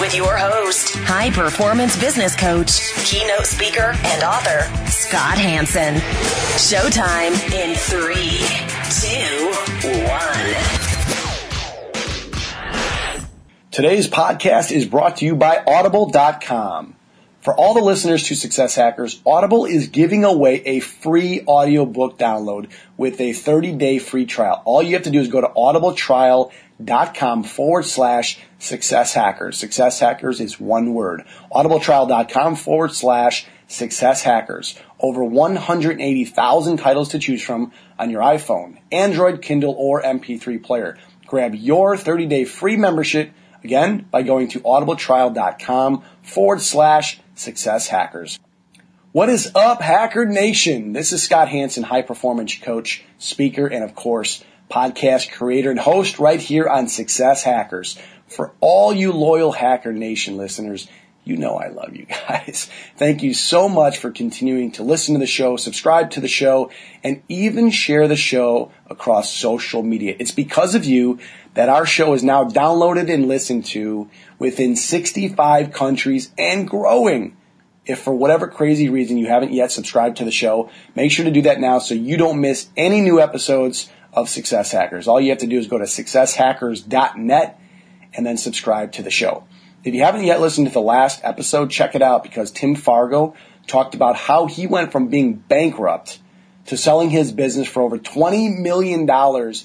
with your host, high performance business coach, keynote speaker, and author, Scott Hanson. Showtime in three, two, one. Today's podcast is brought to you by Audible.com. For all the listeners to Success Hackers, Audible is giving away a free audiobook download with a 30 day free trial. All you have to do is go to audibletrial.com forward slash success hackers. Success hackers is one word. Audibletrial.com forward slash success hackers. Over 180,000 titles to choose from on your iPhone, Android, Kindle, or MP3 player. Grab your 30 day free membership again by going to audibletrial.com forward slash success hackers. What is up, Hacker Nation? This is Scott Hanson, high performance coach, speaker, and of course, podcast creator and host right here on Success Hackers. For all you loyal Hacker Nation listeners, you know I love you guys. Thank you so much for continuing to listen to the show, subscribe to the show, and even share the show across social media. It's because of you that our show is now downloaded and listened to within 65 countries and growing. If for whatever crazy reason you haven't yet subscribed to the show, make sure to do that now so you don't miss any new episodes of Success Hackers. All you have to do is go to successhackers.net and then subscribe to the show. If you haven't yet listened to the last episode, check it out because Tim Fargo talked about how he went from being bankrupt to selling his business for over $20 million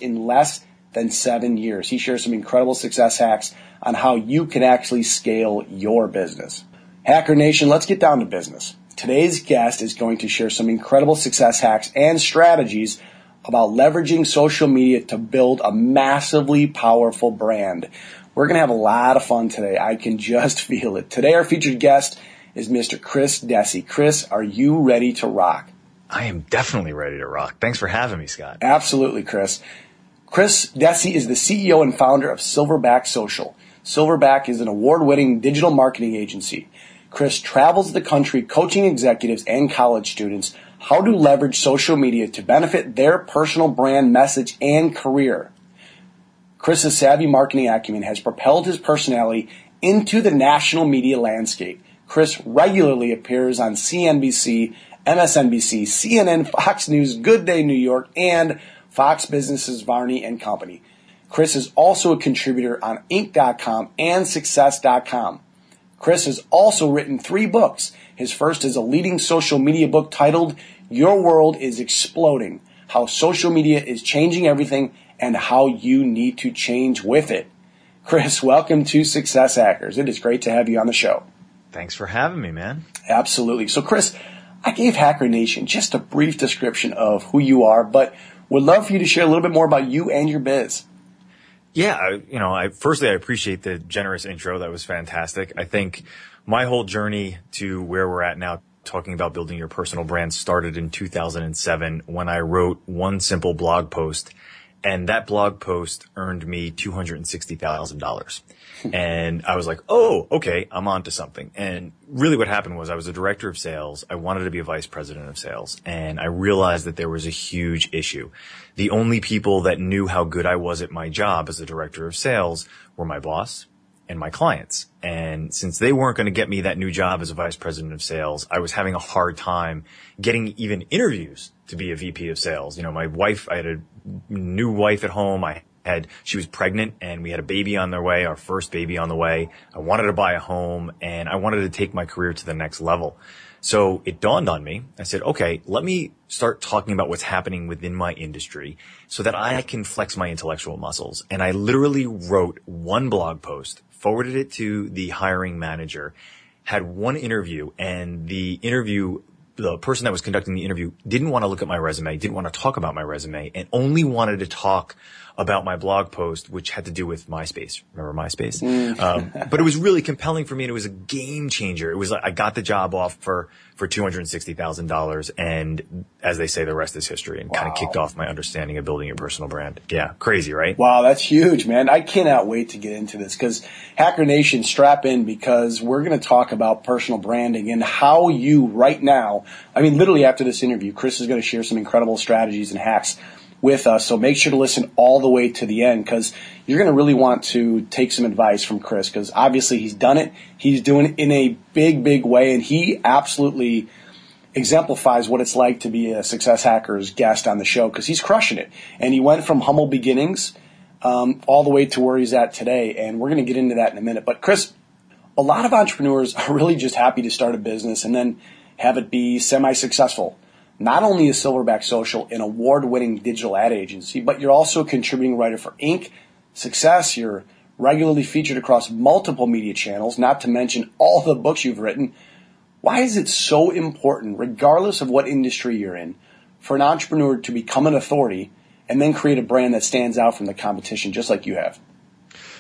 in less than seven years. He shares some incredible success hacks on how you can actually scale your business. Hacker Nation, let's get down to business. Today's guest is going to share some incredible success hacks and strategies about leveraging social media to build a massively powerful brand. We're going to have a lot of fun today. I can just feel it. Today, our featured guest is Mr. Chris Dessi. Chris, are you ready to rock? I am definitely ready to rock. Thanks for having me, Scott. Absolutely, Chris. Chris Dessi is the CEO and founder of Silverback Social. Silverback is an award-winning digital marketing agency. Chris travels the country coaching executives and college students how to leverage social media to benefit their personal brand message and career. Chris's savvy marketing acumen has propelled his personality into the national media landscape. Chris regularly appears on CNBC, MSNBC, CNN, Fox News, Good Day New York, and Fox Business's Varney and Company. Chris is also a contributor on Inc.com and Success.com. Chris has also written three books. His first is a leading social media book titled Your World is Exploding How Social Media is Changing Everything and How You Need to Change with It. Chris, welcome to Success Hackers. It is great to have you on the show. Thanks for having me, man. Absolutely. So, Chris, I gave Hacker Nation just a brief description of who you are, but would love for you to share a little bit more about you and your biz. Yeah, you know, I, firstly, I appreciate the generous intro. That was fantastic. I think my whole journey to where we're at now, talking about building your personal brand, started in 2007 when I wrote one simple blog post and that blog post earned me $260,000. Hmm. and I was like, oh, okay, I'm on to something. And really what happened was I was a director of sales. I wanted to be a vice president of sales. And I realized that there was a huge issue. The only people that knew how good I was at my job as a director of sales were my boss and my clients. And since they weren't going to get me that new job as a vice president of sales, I was having a hard time getting even interviews to be a VP of sales. You know, my wife, I had a new wife at home. I had, she was pregnant and we had a baby on their way, our first baby on the way. I wanted to buy a home and I wanted to take my career to the next level. So it dawned on me. I said, okay, let me start talking about what's happening within my industry so that I can flex my intellectual muscles. And I literally wrote one blog post, forwarded it to the hiring manager, had one interview and the interview the person that was conducting the interview didn't want to look at my resume, didn't want to talk about my resume, and only wanted to talk about my blog post, which had to do with MySpace. Remember MySpace? Mm. Um, but it was really compelling for me and it was a game changer. It was like I got the job off for, for $260,000 and as they say, the rest is history and wow. kind of kicked off my understanding of building your personal brand. Yeah. Crazy, right? Wow. That's huge, man. I cannot wait to get into this because Hacker Nation strap in because we're going to talk about personal branding and how you right now, I mean, literally after this interview, Chris is going to share some incredible strategies and hacks with us. So make sure to listen all the way to the end because you're going to really want to take some advice from Chris because obviously he's done it. He's doing it in a big, big way and he absolutely exemplifies what it's like to be a Success Hackers guest on the show because he's crushing it. And he went from humble beginnings um, all the way to where he's at today. And we're going to get into that in a minute. But Chris, a lot of entrepreneurs are really just happy to start a business and then have it be semi-successful not only is Silverback Social an award winning digital ad agency, but you're also a contributing writer for Inc., Success. You're regularly featured across multiple media channels, not to mention all the books you've written. Why is it so important, regardless of what industry you're in, for an entrepreneur to become an authority and then create a brand that stands out from the competition, just like you have?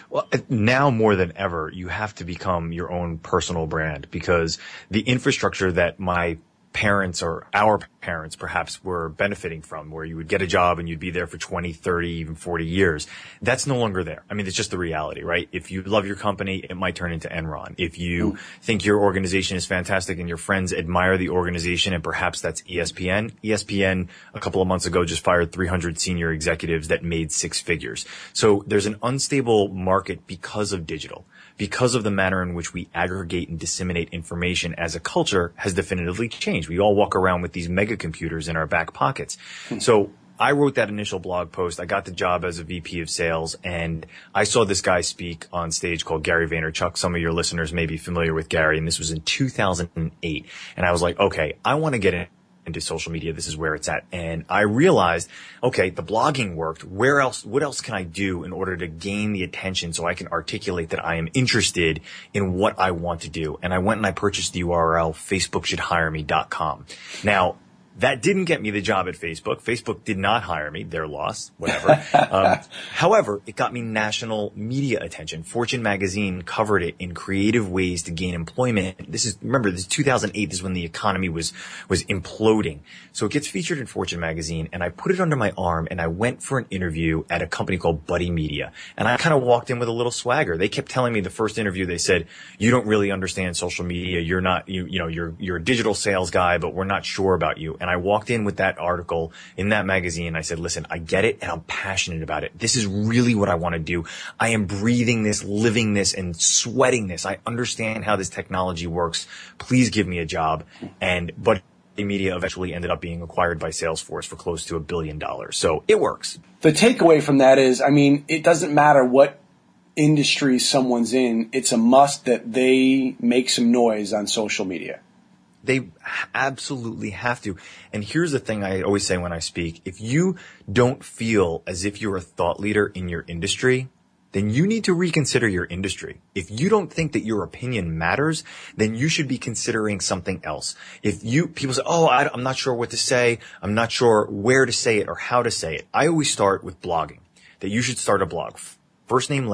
Well, now more than ever, you have to become your own personal brand because the infrastructure that my parents or our parents perhaps were benefiting from where you would get a job and you'd be there for 20, 30, even 40 years. That's no longer there. I mean, it's just the reality, right? If you love your company, it might turn into Enron. If you mm. think your organization is fantastic and your friends admire the organization and perhaps that's ESPN, ESPN a couple of months ago just fired 300 senior executives that made six figures. So there's an unstable market because of digital because of the manner in which we aggregate and disseminate information as a culture has definitively changed. We all walk around with these mega computers in our back pockets. So I wrote that initial blog post. I got the job as a VP of sales and I saw this guy speak on stage called Gary Vaynerchuk. Some of your listeners may be familiar with Gary and this was in 2008. And I was like, okay, I want to get in into social media. This is where it's at. And I realized, okay, the blogging worked. Where else, what else can I do in order to gain the attention so I can articulate that I am interested in what I want to do? And I went and I purchased the URL facebookshouldhireme.com. Now, that didn't get me the job at Facebook. Facebook did not hire me. Their loss, whatever. um, however, it got me national media attention. Fortune magazine covered it in creative ways to gain employment. This is, remember, this is 2008. This is when the economy was, was imploding. So it gets featured in Fortune magazine and I put it under my arm and I went for an interview at a company called Buddy Media. And I kind of walked in with a little swagger. They kept telling me the first interview, they said, you don't really understand social media. You're not, you, you know, you're, you're a digital sales guy, but we're not sure about you. And I walked in with that article in that magazine. I said, listen, I get it and I'm passionate about it. This is really what I want to do. I am breathing this, living this and sweating this. I understand how this technology works. Please give me a job. And, but the Media eventually ended up being acquired by Salesforce for close to a billion dollars. So it works. The takeaway from that is, I mean, it doesn't matter what industry someone's in, it's a must that they make some noise on social media. They absolutely have to. And here's the thing I always say when I speak. If you don't feel as if you're a thought leader in your industry, then you need to reconsider your industry. If you don't think that your opinion matters, then you should be considering something else. If you, people say, oh, I, am not sure what to say. I'm not sure where to say it or how to say it. I always start with blogging, that you should start a blog first name,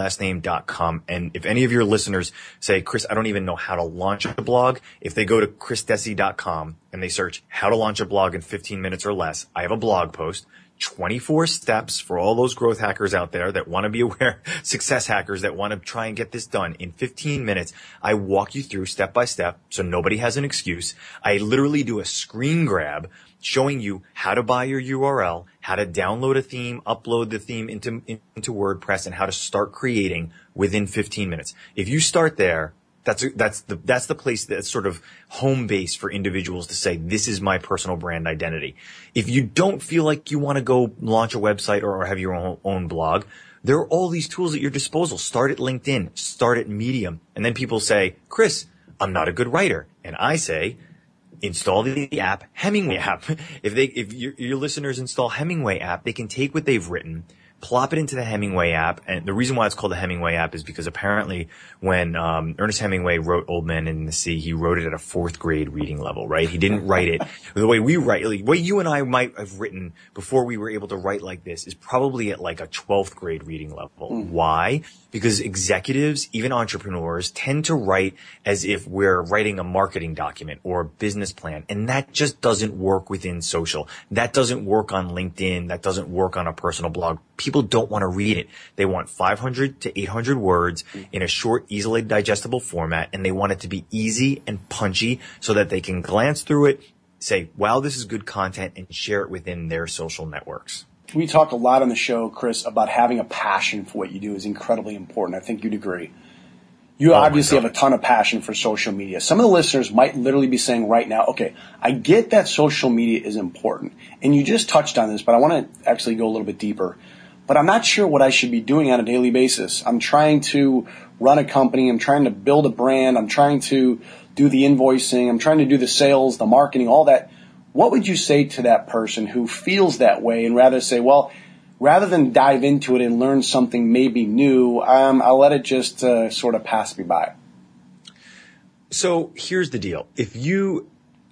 And if any of your listeners say, Chris, I don't even know how to launch a blog, if they go to chrisdessi.com and they search how to launch a blog in 15 minutes or less, I have a blog post. 24 steps for all those growth hackers out there that want to be aware, success hackers that want to try and get this done in 15 minutes. I walk you through step by step so nobody has an excuse. I literally do a screen grab showing you how to buy your URL, how to download a theme, upload the theme into, into WordPress, and how to start creating within 15 minutes. If you start there, that's that's the that's the place that's sort of home base for individuals to say this is my personal brand identity. If you don't feel like you want to go launch a website or, or have your own, own blog, there are all these tools at your disposal. Start at LinkedIn, start at Medium, and then people say, "Chris, I'm not a good writer," and I say, install the app, Hemingway app. If they, if your, your listeners install Hemingway app, they can take what they've written, plop it into the Hemingway app. And the reason why it's called the Hemingway app is because apparently when um, Ernest Hemingway wrote Old Man in the Sea, he wrote it at a fourth grade reading level, right? He didn't write it the way we write, like, way you and I might have written before we were able to write like this is probably at like a 12th grade reading level. Mm. Why? Because executives, even entrepreneurs tend to write as if we're writing a marketing document or a business plan. And that just doesn't work within social. That doesn't work on LinkedIn. That doesn't work on a personal blog. People don't want to read it. They want 500 to 800 words in a short, easily digestible format. And they want it to be easy and punchy so that they can glance through it, say, wow, this is good content and share it within their social networks we talk a lot on the show, Chris, about having a passion for what you do is incredibly important. I think you'd agree. You oh obviously have a ton of passion for social media. Some of the listeners might literally be saying right now, okay, I get that social media is important. And you just touched on this, but I want to actually go a little bit deeper. But I'm not sure what I should be doing on a daily basis. I'm trying to run a company. I'm trying to build a brand. I'm trying to do the invoicing. I'm trying to do the sales, the marketing, all that what would you say to that person who feels that way and rather say, well, rather than dive into it and learn something maybe new, um, I'll let it just uh, sort of pass me by? So here's the deal. If you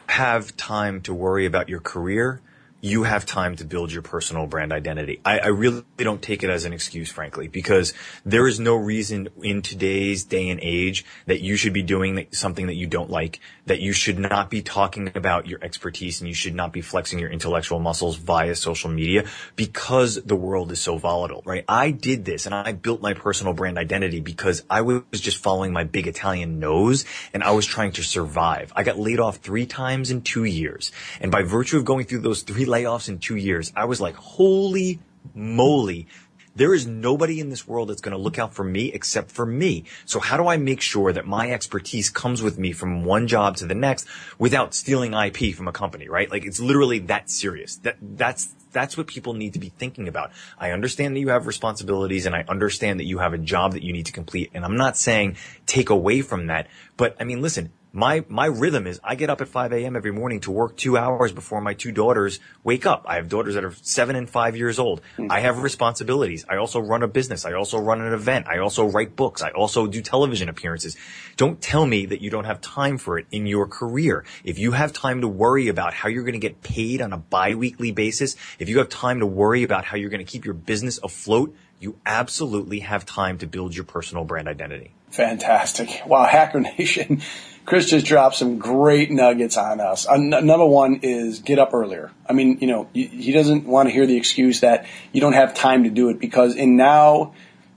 have time to worry about your career, you have time to build your personal brand identity. I, I, really don't take it as an excuse, frankly, because there is no reason in today's day and age that you should be doing something that you don't like, that you should not be talking about your expertise and you should not be flexing your intellectual muscles via social media because the world is so volatile, right? I did this and I built my personal brand identity because I was just following my big Italian nose and I was trying to survive. I got laid off three times in two years. And by virtue of going through those three layoffs in two years, I was like, holy moly. There is nobody in this world that's going to look out for me except for me. So how do I make sure that my expertise comes with me from one job to the next without stealing IP from a company, right? Like it's literally that serious. That, that's, that's what people need to be thinking about. I understand that you have responsibilities and I understand that you have a job that you need to complete. And I'm not saying take away from that, but I mean, listen, my my rhythm is I get up at 5 a.m. every morning to work two hours before my two daughters wake up. I have daughters that are seven and five years old. Mm-hmm. I have responsibilities. I also run a business. I also run an event. I also write books. I also do television appearances. Don't tell me that you don't have time for it in your career. If you have time to worry about how you're going to get paid on a biweekly basis, if you have time to worry about how you're going to keep your business afloat, you absolutely have time to build your personal brand identity. Fantastic. Wow, Hacker Nation. Chris just dropped some great nuggets on us. Uh, number one is get up earlier. I mean, you know, he doesn't want to hear the excuse that you don't have time to do it because in now,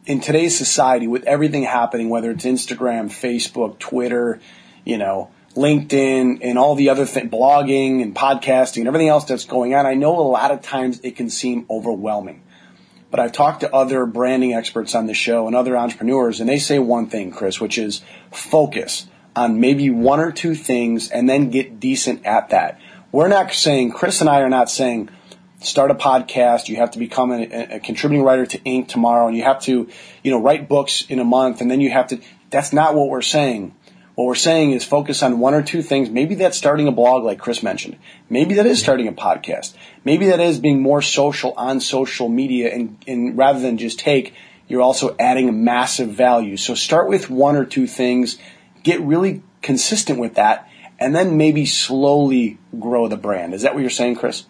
in today's society, with everything happening, whether it's Instagram, Facebook, Twitter, you know, LinkedIn, and all the other things, blogging and podcasting and everything else that's going on, I know a lot of times it can seem overwhelming. But I've talked to other branding experts on the show and other entrepreneurs, and they say one thing, Chris, which is focus on maybe one or two things and then get decent at that. We're not saying, Chris and I are not saying, start a podcast, you have to become a, a, contributing writer to Inc. tomorrow, and you have to, you know, write books in a month, and then you have to, that's not what we're saying. What we're saying is focus on one or two things. Maybe that's starting a blog like Chris mentioned. Maybe that is starting a podcast. Maybe that is being more social on social media and, and rather than just take, you're also adding massive value. So start with one or two things get really consistent with that, and then maybe slowly grow the brand. Is that what you're saying, Chris?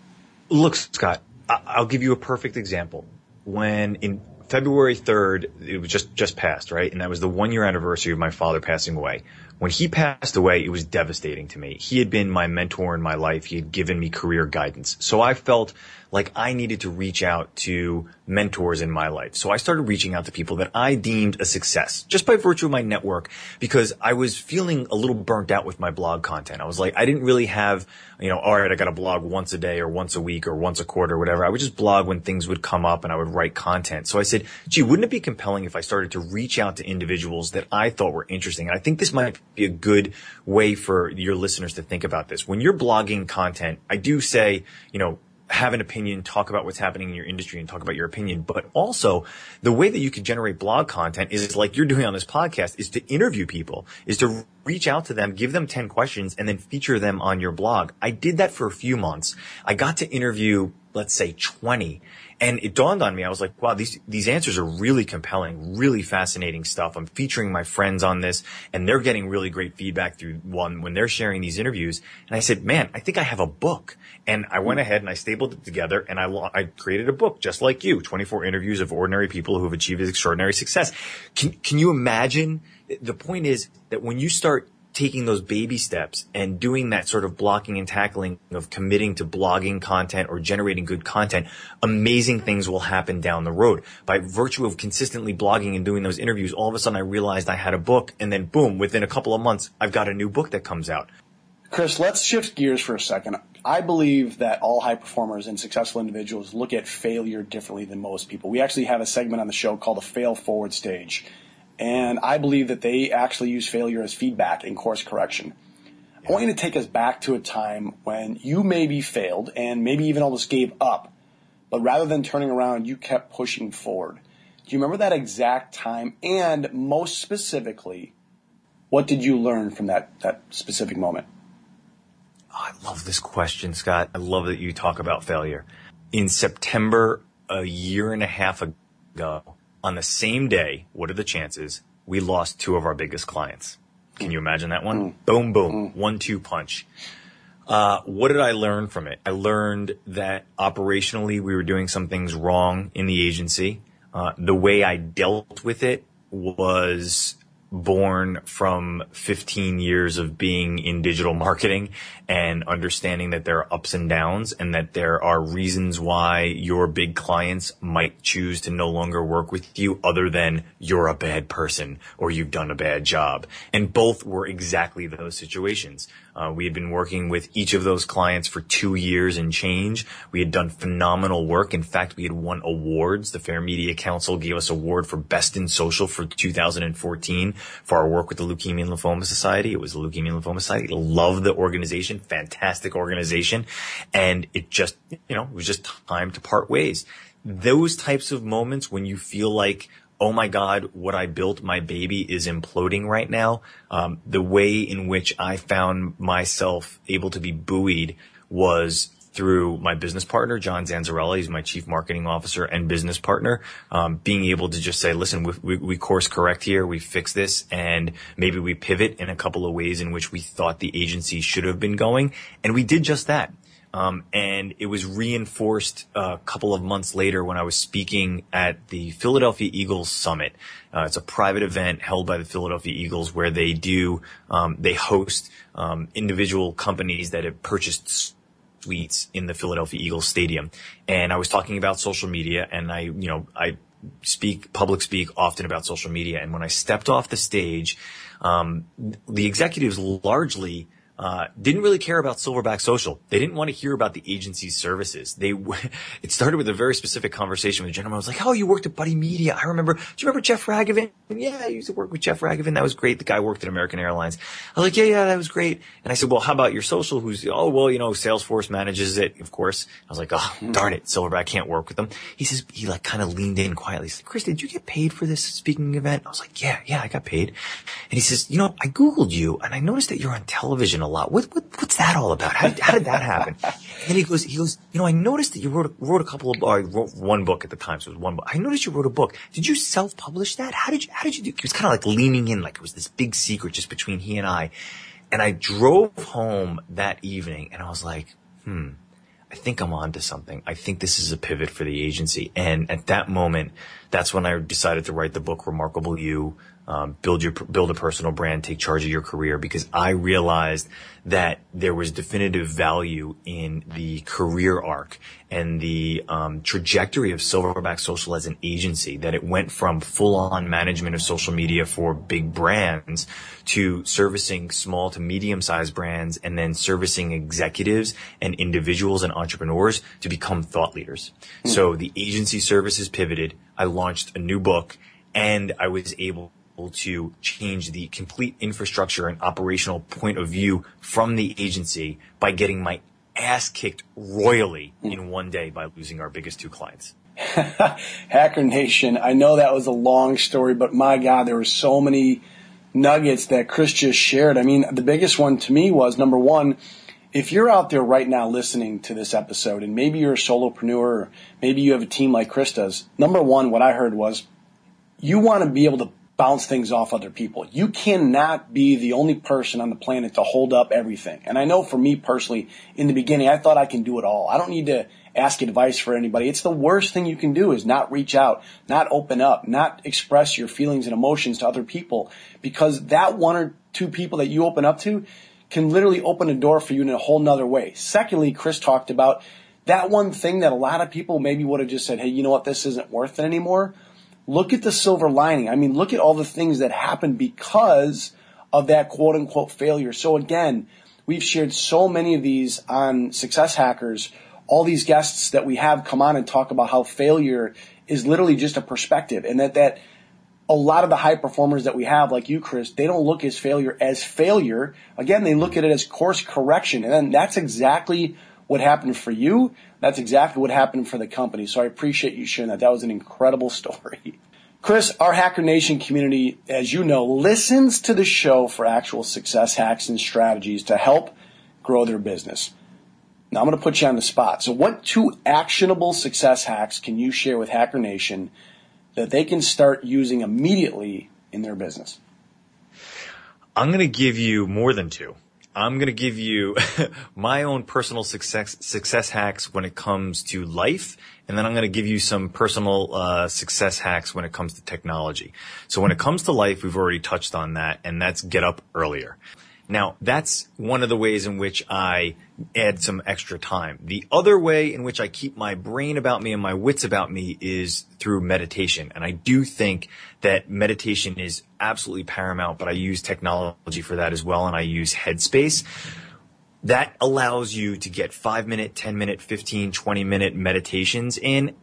Look, Scott, I'll give you a perfect example. When in February 3rd, it was just, just passed, right? And that was the one year anniversary of my father passing away. When he passed away, it was devastating to me. He had been my mentor in my life. He had given me career guidance. So I felt like I needed to reach out to mentors in my life. So I started reaching out to people that I deemed a success just by virtue of my network because I was feeling a little burnt out with my blog content. I was like, I didn't really have, you know, all right, I got to blog once a day or once a week or once a quarter or whatever. I would just blog when things would come up and I would write content. So I said, gee, wouldn't it be compelling if I started to reach out to individuals that I thought were interesting? And I think this might be a good way for your listeners to think about this. When you're blogging content, I do say, you know, have an opinion, talk about what's happening in your industry and talk about your opinion. But also the way that you can generate blog content is like you're doing on this podcast is to interview people, is to reach out to them, give them 10 questions and then feature them on your blog. I did that for a few months. I got to interview let's say 20. And it dawned on me, I was like, wow, these, these answers are really compelling, really fascinating stuff. I'm featuring my friends on this and they're getting really great feedback through one when they're sharing these interviews. And I said, man, I think I have a book. And I went ahead and I stapled it together and I, I created a book just like you, 24 interviews of ordinary people who have achieved extraordinary success. Can, can you imagine? The point is that when you start taking those baby steps and doing that sort of blocking and tackling of committing to blogging content or generating good content, amazing things will happen down the road. By virtue of consistently blogging and doing those interviews, all of a sudden I realized I had a book and then boom, within a couple of months, I've got a new book that comes out. Chris, let's shift gears for a second. I believe that all high performers and successful individuals look at failure differently than most people. We actually have a segment on the show called the fail forward stage. And I believe that they actually use failure as feedback and course correction. Yeah. I want you to take us back to a time when you maybe failed and maybe even almost gave up, but rather than turning around, you kept pushing forward. Do you remember that exact time? And most specifically, what did you learn from that, that specific moment? Oh, I love this question, Scott. I love that you talk about failure. In September, a year and a half ago, on the same day, what are the chances we lost two of our biggest clients? Can you imagine that one? Mm. Boom, boom, mm. one, two punch. Uh, what did I learn from it? I learned that operationally we were doing some things wrong in the agency. Uh, the way I dealt with it was born from 15 years of being in digital marketing and understanding that there are ups and downs and that there are reasons why your big clients might choose to no longer work with you other than you're a bad person or you've done a bad job. And both were exactly those situations. Uh, we had been working with each of those clients for two years and change. We had done phenomenal work. In fact, we had won awards. The Fair Media Council gave us award for best in social for 2014 for our work with the Leukemia and Lymphoma Society. It was the Leukemia and Lymphoma Society. Love the organization. Fantastic organization. And it just, you know, it was just time to part ways. Those types of moments when you feel like oh my God, what I built, my baby is imploding right now. Um, the way in which I found myself able to be buoyed was through my business partner, John Zanzarelli, he's my chief marketing officer and business partner, um, being able to just say, listen, we, we, we, course correct here, we fix this, and maybe we pivot in a couple of ways in which we thought the agency should have been going. And we did just that. Um, and it was reinforced a couple of months later when I was speaking at the Philadelphia Eagles Summit. Uh, it's a private event held by the Philadelphia Eagles where they do, um, they host um, individual companies that have purchased suites in the Philadelphia Eagles Stadium. And I was talking about social media, and I, you know, I speak public speak often about social media. And when I stepped off the stage, um, the executives largely uh, didn't really care about Silverback Social. They didn't want to hear about the agency's services. They, it started with a very specific conversation with a gentleman. I was like, "Oh, you worked at Buddy Media. I remember. Do you remember Jeff Ragovin? Yeah, I used to work with Jeff Ragovin. That was great. The guy worked at American Airlines. I was like, yeah, yeah, that was great. And I said, well, how about your social? Who's, oh, well, you know, Salesforce manages it, of course. I was like, oh, darn it. Silverback can't work with them. He says, he like kind of leaned in quietly. He said, Chris, did you get paid for this speaking event? I was like, yeah, yeah, I got paid. And he says, you know, I Googled you and I noticed that you're on television a lot. What, what, what's that all about? How, how did that happen? and he goes, he goes, you know, I noticed that you wrote, wrote a couple of, or wrote one book at the time. So it was one book. I noticed you wrote a book. Did you self-publish that? How did you, how did you do? He was kind of like leaning in, like it was this big secret just between he and I. And I drove home that evening and I was like, hmm, I think I'm onto something. I think this is a pivot for the agency. And at that moment, that's when I decided to write the book, Remarkable You, um, build your build a personal brand, take charge of your career because I realized that there was definitive value in the career arc and the um, trajectory of Silverback Social as an agency. That it went from full on management of social media for big brands to servicing small to medium sized brands and then servicing executives and individuals and entrepreneurs to become thought leaders. Mm-hmm. So the agency services pivoted. I launched a new book and I was able to change the complete infrastructure and operational point of view from the agency by getting my ass kicked royally in one day by losing our biggest two clients. Hacker Nation, I know that was a long story, but my God, there were so many nuggets that Chris just shared. I mean, the biggest one to me was number one, if you're out there right now listening to this episode and maybe you're a solopreneur or maybe you have a team like Chris does, number one, what I heard was you want to be able to bounce things off other people. You cannot be the only person on the planet to hold up everything. And I know for me personally, in the beginning, I thought I can do it all. I don't need to ask advice for anybody. It's the worst thing you can do is not reach out, not open up, not express your feelings and emotions to other people because that one or two people that you open up to can literally open a door for you in a whole nother way. Secondly, Chris talked about that one thing that a lot of people maybe would have just said, Hey, you know what? This isn't worth it anymore Look at the silver lining. I mean, look at all the things that happened because of that quote unquote failure. So again, we've shared so many of these on Success Hackers. All these guests that we have come on and talk about how failure is literally just a perspective and that, that a lot of the high performers that we have, like you, Chris, they don't look at failure as failure. Again, they look at it as course correction. And that's exactly what happened for you. That's exactly what happened for the company. So I appreciate you sharing that. That was an incredible story. Chris, our Hacker Nation community, as you know, listens to the show for actual success hacks and strategies to help grow their business. Now I'm going to put you on the spot. So what two actionable success hacks can you share with Hacker Nation that they can start using immediately in their business? I'm going to give you more than two. I'm going to give you my own personal success success hacks when it comes to life, and then I'm going to give you some personal uh, success hacks when it comes to technology. So when it comes to life, we've already touched on that, and that's get up earlier. Now, that's one of the ways in which I add some extra time. The other way in which I keep my brain about me and my wits about me is through meditation. And I do think that meditation is absolutely paramount, but I use technology for that as well. And I use Headspace. That allows you to get five minute, 10 minute, 15, 20 minute meditations in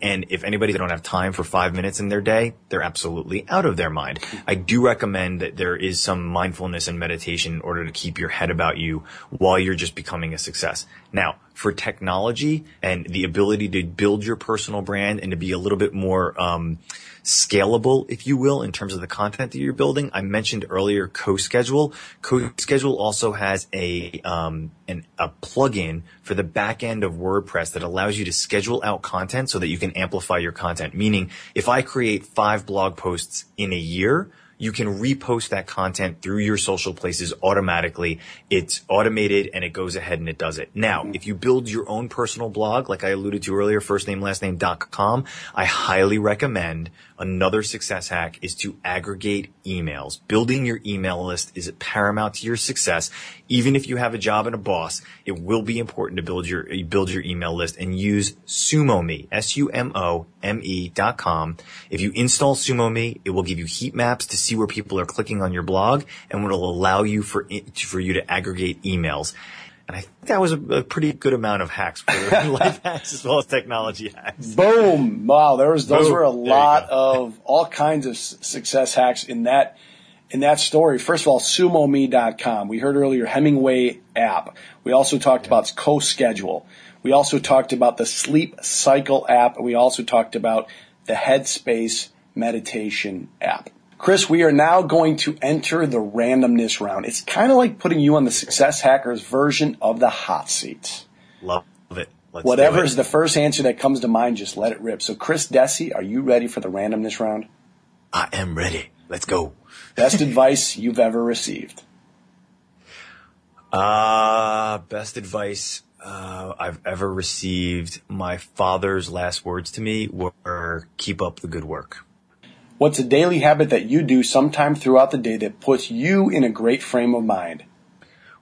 and if anybody they don't have time for five minutes in their day, they're absolutely out of their mind. I do recommend that there is some mindfulness and meditation in order to keep your head about you while you're just becoming a success. Now, for technology and the ability to build your personal brand and to be a little bit more um, scalable, if you will, in terms of the content that you're building. I mentioned earlier CoSchedule. CoSchedule also has a um, an, a plugin for the back end of WordPress that allows you to schedule out content so that you can amplify your content. Meaning, if I create five blog posts in a year, you can repost that content through your social places automatically. It's automated and it goes ahead and it does it. Now, if you build your own personal blog, like I alluded to earlier, firstnamelastname.com, I highly recommend another success hack is to aggregate emails. Building your email list is paramount to your success. Even if you have a job and a boss, it will be important to build your, build your email list and use SumoMe, S-U-M-O-M-E dot com. If you install SumoMe, it will give you heat maps to see where people are clicking on your blog and what will allow you for, for you to aggregate emails. And I think that was a, a pretty good amount of hacks for life hacks as well as technology hacks. Boom! Wow, there was those Boom. were a lot of all kinds of success hacks in that in that story. First of all, sumome.com. We heard earlier Hemingway app. We also talked yeah. about CoSchedule. We also talked about the Sleep Cycle app, and we also talked about the Headspace meditation app. Chris, we are now going to enter the randomness round. It's kind of like putting you on the Success Hackers version of the hot seat. Love it. Let's Whatever is the first answer that comes to mind, just let it rip. So, Chris Dessi, are you ready for the randomness round? I am ready. Let's go. Best advice you've ever received? Uh, best advice uh, I've ever received. My father's last words to me were keep up the good work. What's a daily habit that you do sometime throughout the day that puts you in a great frame of mind?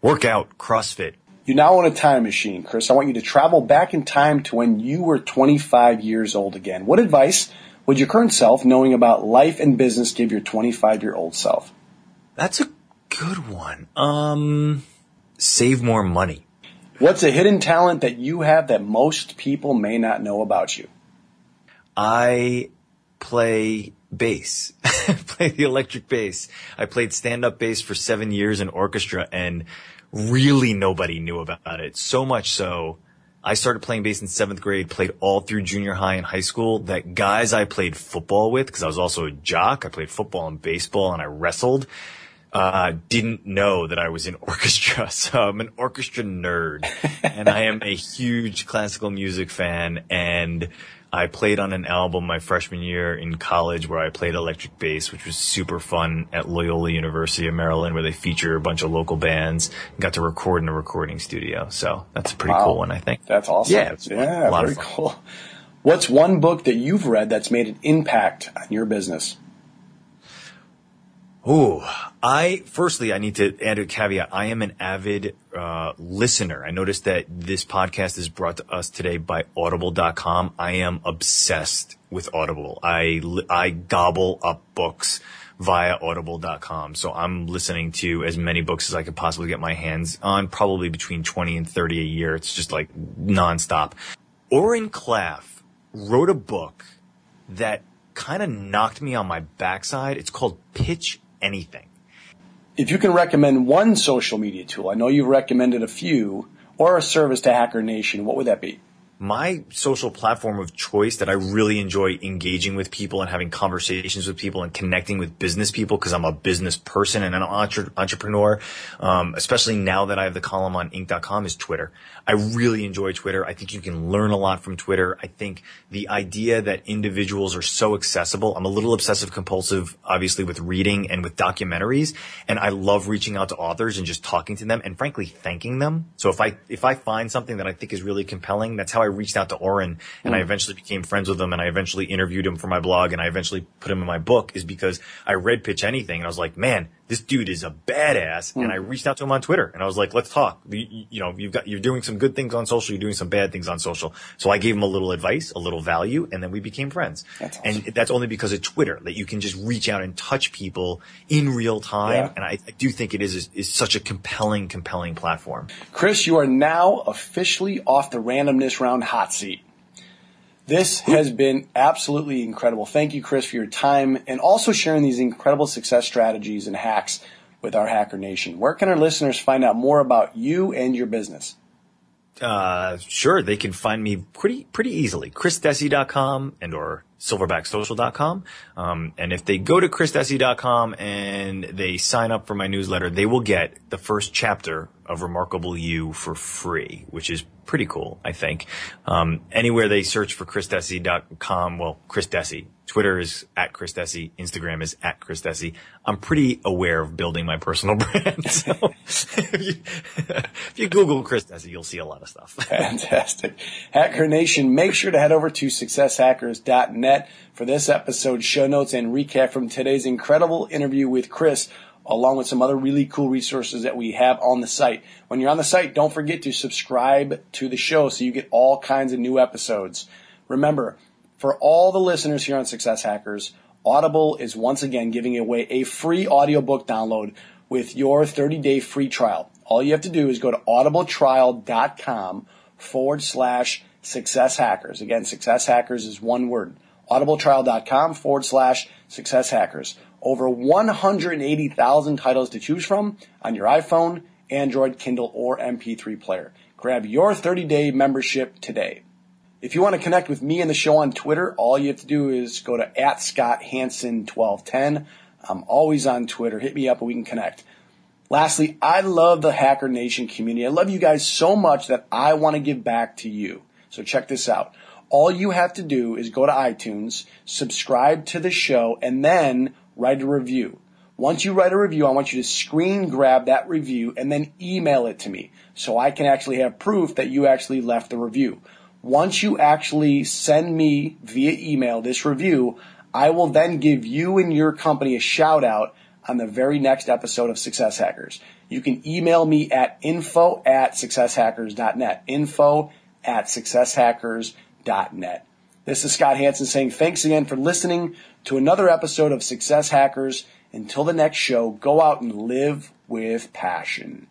Workout, CrossFit. You now own a time machine, Chris. I want you to travel back in time to when you were 25 years old again. What advice would your current self, knowing about life and business, give your 25 year old self? That's a good one. Um, save more money. What's a hidden talent that you have that most people may not know about you? I play bass. play the electric bass. I played stand-up bass for seven years in orchestra and really nobody knew about it. So much so, I started playing bass in seventh grade, played all through junior high and high school that guys I played football with, cause I was also a jock. I played football and baseball and I wrestled. uh, didn't know that I was in orchestra. So I'm an orchestra nerd and I am a huge classical music fan. And I played on an album my freshman year in college where I played electric bass, which was super fun at Loyola University of Maryland, where they feature a bunch of local bands. Got to record in a recording studio. So that's a pretty Wow. cool one, I think. That's awesome. Yeah, yeah, A lot of very cool. What's one book that you've read that's made an impact on your business? Oh, I firstly I need to add a caveat. I am an avid uh, listener. I noticed that this podcast is brought to us today by Audible.com. I am obsessed with Audible. I I gobble up books via Audible.com. So I'm listening to as many books as I could possibly get my hands on. Probably between twenty and thirty a year. It's just like nonstop. Oren Klaff wrote a book that kind of knocked me on my backside. It's called Pitch Anything. If you can recommend one social media tool, I know you've recommended a few, or a service to Hacker Nation, what would that be? My social platform of choice that I really enjoy engaging with people and having conversations with people and connecting with business people because I'm a business person and an entre- entrepreneur, um, especially now that I have the column on Inc.com is Twitter. I really enjoy Twitter. I think you can learn a lot from Twitter. I think the idea that individuals are so accessible. I'm a little obsessive compulsive, obviously with reading and with documentaries. And I love reaching out to authors and just talking to them and frankly thanking them. So if I, if I find something that I think is really compelling, that's how I reached out to Oren and I hmm. eventually became friends with him and I eventually interviewed him for my blog and I eventually put him in my book is because I read Pitch Anything and I was like, man, this dude is a badass. And hmm. I reached out to him on Twitter and I was like, let's talk. You, you know, you've got, you're doing some good things on social. You're doing some bad things on social. So I gave him a little advice, a little value, and then we became friends. That's awesome. And that's only because of Twitter that you can just reach out and touch people in real time. Yeah. And I, I do think it is, is such a compelling, compelling platform. Chris, you are now officially off the randomness round hot seat. This has been absolutely incredible. Thank you, Chris, for your time and also sharing these incredible success strategies and hacks with our Hacker Nation. Where can our listeners find out more about you and your business? Uh, sure, they can find me pretty, pretty easily. chrisdessi.com and or silverbacksocial.com. Um, and if they go to chrisdessi.com and they sign up for my newsletter, they will get the first chapter of Remarkable You for free, which is pretty cool, I think. Um, anywhere they search for chrisdessi.com, well, Chris Dessi. Twitter is at Chris Dessi. Instagram is at Chris Dessi. I'm pretty aware of building my personal brand. So if you, if you Google Chris Dessi, you'll see a lot of stuff. Fantastic. Hacker Nation, make sure to head over to successhackers.net for this episode's show notes and recap from today's incredible interview with Chris, along with some other really cool resources that we have on the site. When you're on the site, don't forget to subscribe to the show so you get all kinds of new episodes. Remember, for all the listeners here on Success Hackers, Audible is once again giving away a free audiobook download with your 30 day free trial. All you have to do is go to audibletrial.com forward slash success hackers. Again, success hackers is one word. audibletrial.com forward slash success hackers. Over 180,000 titles to choose from on your iPhone, Android, Kindle, or MP3 player. Grab your 30 day membership today. If you want to connect with me and the show on Twitter, all you have to do is go to at Scott Hansen 1210. I'm always on Twitter. Hit me up and we can connect. Lastly, I love the Hacker Nation community. I love you guys so much that I want to give back to you. So check this out. All you have to do is go to iTunes, subscribe to the show, and then write a review. Once you write a review, I want you to screen grab that review and then email it to me so I can actually have proof that you actually left the review. Once you actually send me via email this review, I will then give you and your company a shout out on the very next episode of Success Hackers. You can email me at info at successhackers.net. Info at successhackers.net. This is Scott Hansen saying thanks again for listening to another episode of Success Hackers. Until the next show, go out and live with passion.